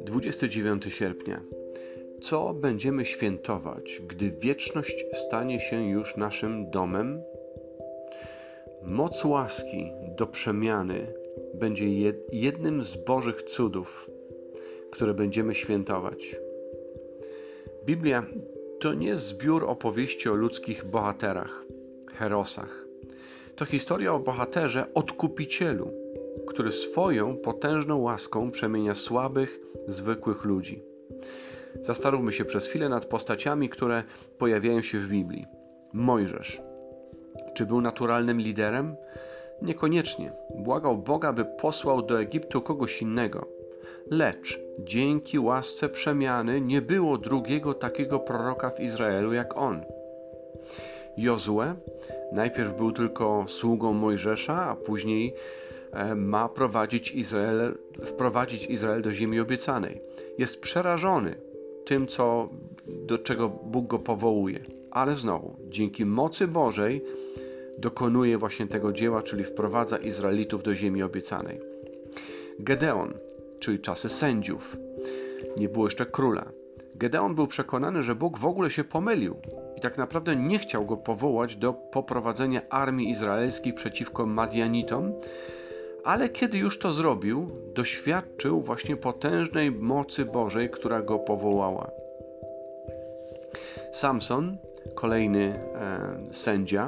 Dwudziesty dziewiąty sierpnia. Co będziemy świętować, gdy wieczność stanie się już naszym domem? Moc łaski do przemiany będzie jednym z Bożych cudów, które będziemy świętować. Biblia to nie zbiór opowieści o ludzkich bohaterach, herosach. To historia o bohaterze, odkupicielu, który swoją potężną łaską przemienia słabych, zwykłych ludzi. Zastanówmy się przez chwilę nad postaciami, które pojawiają się w Biblii. Mojżesz. Czy był naturalnym liderem? Niekoniecznie. Błagał Boga, by posłał do Egiptu kogoś innego. Lecz dzięki łasce przemiany nie było drugiego takiego proroka w Izraelu jak on. Jozue najpierw był tylko sługą Mojżesza, a później e, ma prowadzić Izrael, wprowadzić Izrael do ziemi obiecanej. Jest przerażony tym, co, do czego Bóg go powołuje. Ale znowu, dzięki mocy Bożej dokonuje właśnie tego dzieła, czyli wprowadza Izraelitów do ziemi obiecanej. Gedeon, czyli czasy sędziów, nie było jeszcze króla. Gedeon był przekonany, że Bóg w ogóle się pomylił i tak naprawdę nie chciał go powołać do poprowadzenia armii izraelskiej przeciwko Madianitom, ale kiedy już to zrobił, doświadczył właśnie potężnej mocy Bożej, która go powołała. Samson, kolejny e, sędzia,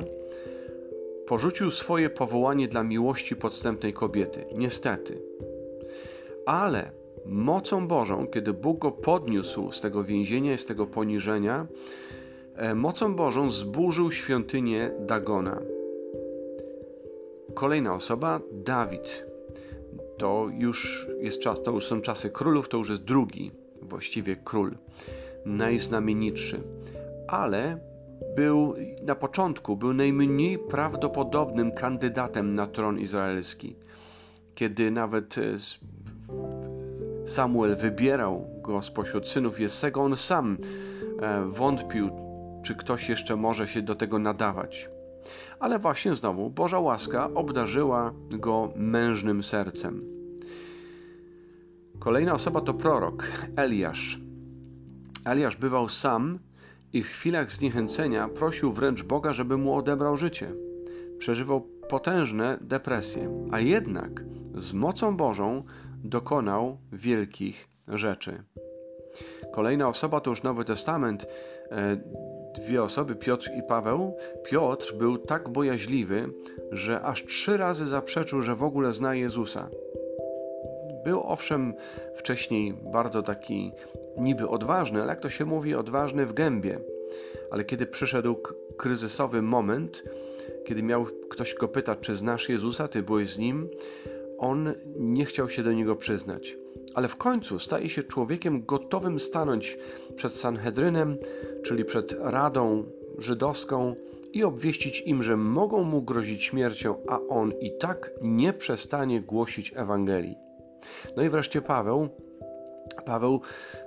porzucił swoje powołanie dla miłości podstępnej kobiety. Niestety. Ale mocą Bożą, kiedy Bóg go podniósł z tego więzienia z tego poniżenia, e, mocą Bożą zburzył świątynię Dagona. Kolejna osoba, Dawid. To już jest czas, to już są czasy królów, to już jest drugi właściwie król, najznamienitszy. Ale był na początku był najmniej prawdopodobnym kandydatem na tron izraelski. Kiedy nawet e, Samuel wybierał go spośród synów Jessego, on sam e, wątpił, czy ktoś jeszcze może się do tego nadawać. Ale właśnie znowu Boża łaska obdarzyła go mężnym sercem. Kolejna osoba to prorok Eliasz. Eliasz bywał sam i w chwilach zniechęcenia prosił wręcz Boga, żeby mu odebrał życie. Przeżywał potężne depresje, a jednak z mocą Bożą dokonał wielkich rzeczy. Kolejna osoba to już Nowy Testament, e, dwie osoby, Piotr i Paweł. Piotr był tak bojaźliwy, że aż trzy razy zaprzeczył, że w ogóle zna Jezusa. Był owszem wcześniej bardzo taki niby odważny, ale jak to się mówi, odważny w gębie. Ale kiedy przyszedł kryzysowy moment, kiedy miał ktoś go pytać, czy znasz Jezusa, ty byłeś z nim, on nie chciał się do niego przyznać. Ale w końcu staje się człowiekiem gotowym stanąć przed Sanhedrynem, czyli przed Radą Żydowską i obwieścić im, że mogą mu grozić śmiercią, a on i tak nie przestanie głosić Ewangelii. No i wreszcie Paweł. Paweł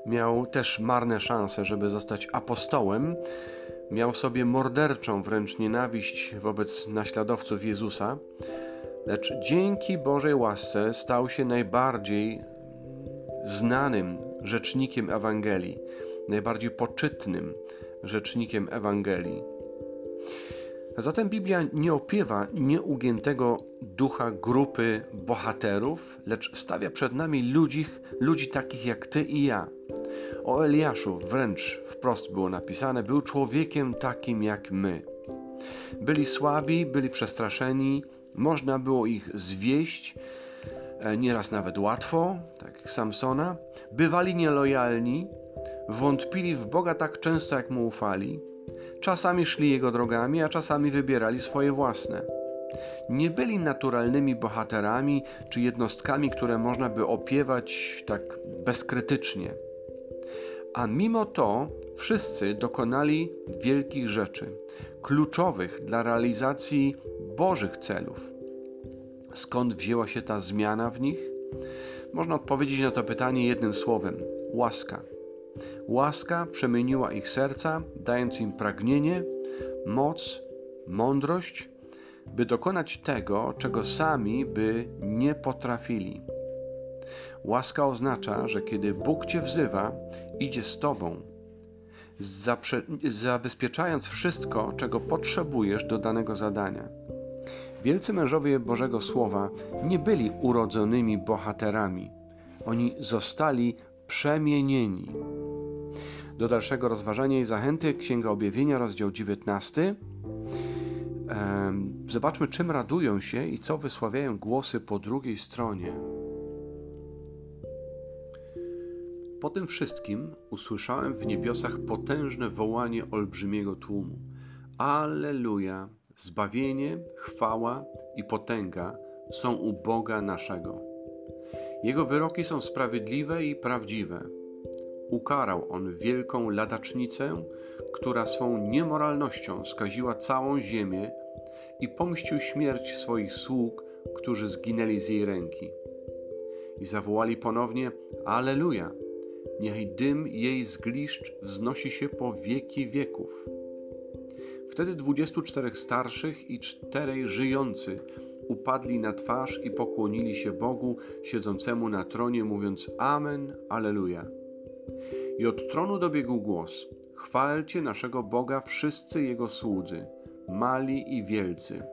miał też marne szanse, żeby zostać apostołem. Miał w sobie morderczą wręcz nienawiść wobec naśladowców Jezusa, lecz dzięki Bożej łasce stał się najbardziej znanym rzecznikiem Ewangelii, najbardziej poczytnym rzecznikiem Ewangelii. Zatem Biblia nie opiewa nieugiętego ducha grupy bohaterów, lecz stawia przed nami ludzi, ludzi takich jak ty i ja. O Eliaszu wręcz wprost było napisane: był człowiekiem takim jak my. Byli słabi, byli przestraszeni, można było ich zwieść, e, nieraz nawet łatwo, tak jak Samsona. Bywali nielojalni, wątpili w Boga tak często, jak mu ufali Czasami szli jego drogami, a czasami wybierali swoje własne. Nie byli naturalnymi bohaterami czy jednostkami, które można by opiewać tak bezkrytycznie. A mimo to wszyscy dokonali wielkich rzeczy, kluczowych dla realizacji Bożych celów. Skąd wzięła się ta zmiana w nich? Można odpowiedzieć na to pytanie jednym słowem: łaska. Łaska przemieniła ich serca, dając im pragnienie, moc, mądrość, by dokonać tego, czego sami by nie potrafili. Łaska oznacza, że kiedy Bóg cię wzywa, idzie z tobą, zabezpieczając wszystko, czego potrzebujesz do danego zadania. Wielcy mężowie Bożego Słowa nie byli urodzonymi bohaterami. Oni zostali przemienieni. Do dalszego rozważania i zachęty Księga Objawienia, rozdział 19. Zobaczmy, czym radują się i co wysławiają głosy po drugiej stronie. Po tym wszystkim usłyszałem w niebiosach potężne wołanie olbrzymiego tłumu. Alleluja! Zbawienie, chwała i potęga są u Boga naszego. Jego wyroki są sprawiedliwe i prawdziwe. Ukarał on wielką ladacznicę, która swą niemoralnością skaziła całą ziemię i pomścił śmierć swoich sług, którzy zginęli z jej ręki. I zawołali ponownie: Aleluja! Niech dym jej zgliszcz wznosi się po wieki wieków. Wtedy dwudziestu czterech starszych i czterej żyjący upadli na twarz i pokłonili się Bogu siedzącemu na tronie, mówiąc Amen, Aleluja. I od tronu dobiegł głos: Chwalcie naszego Boga wszyscy Jego słudzy, mali i wielcy,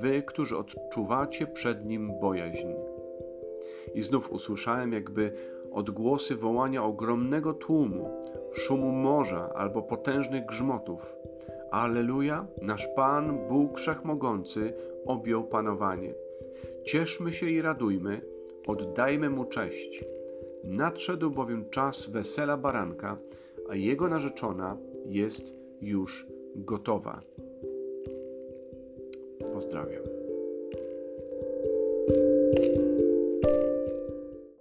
wy, którzy odczuwacie przed Nim bojaźń. I znów usłyszałem jakby odgłosy wołania ogromnego tłumu, szumu morza albo potężnych grzmotów. Aleluja, nasz Pan, Bóg Wszechmogący, objął panowanie. Cieszmy się i radujmy, oddajmy Mu cześć. Nadszedł bowiem czas wesela baranka, a jego narzeczona jest już gotowa. Pozdrawiam.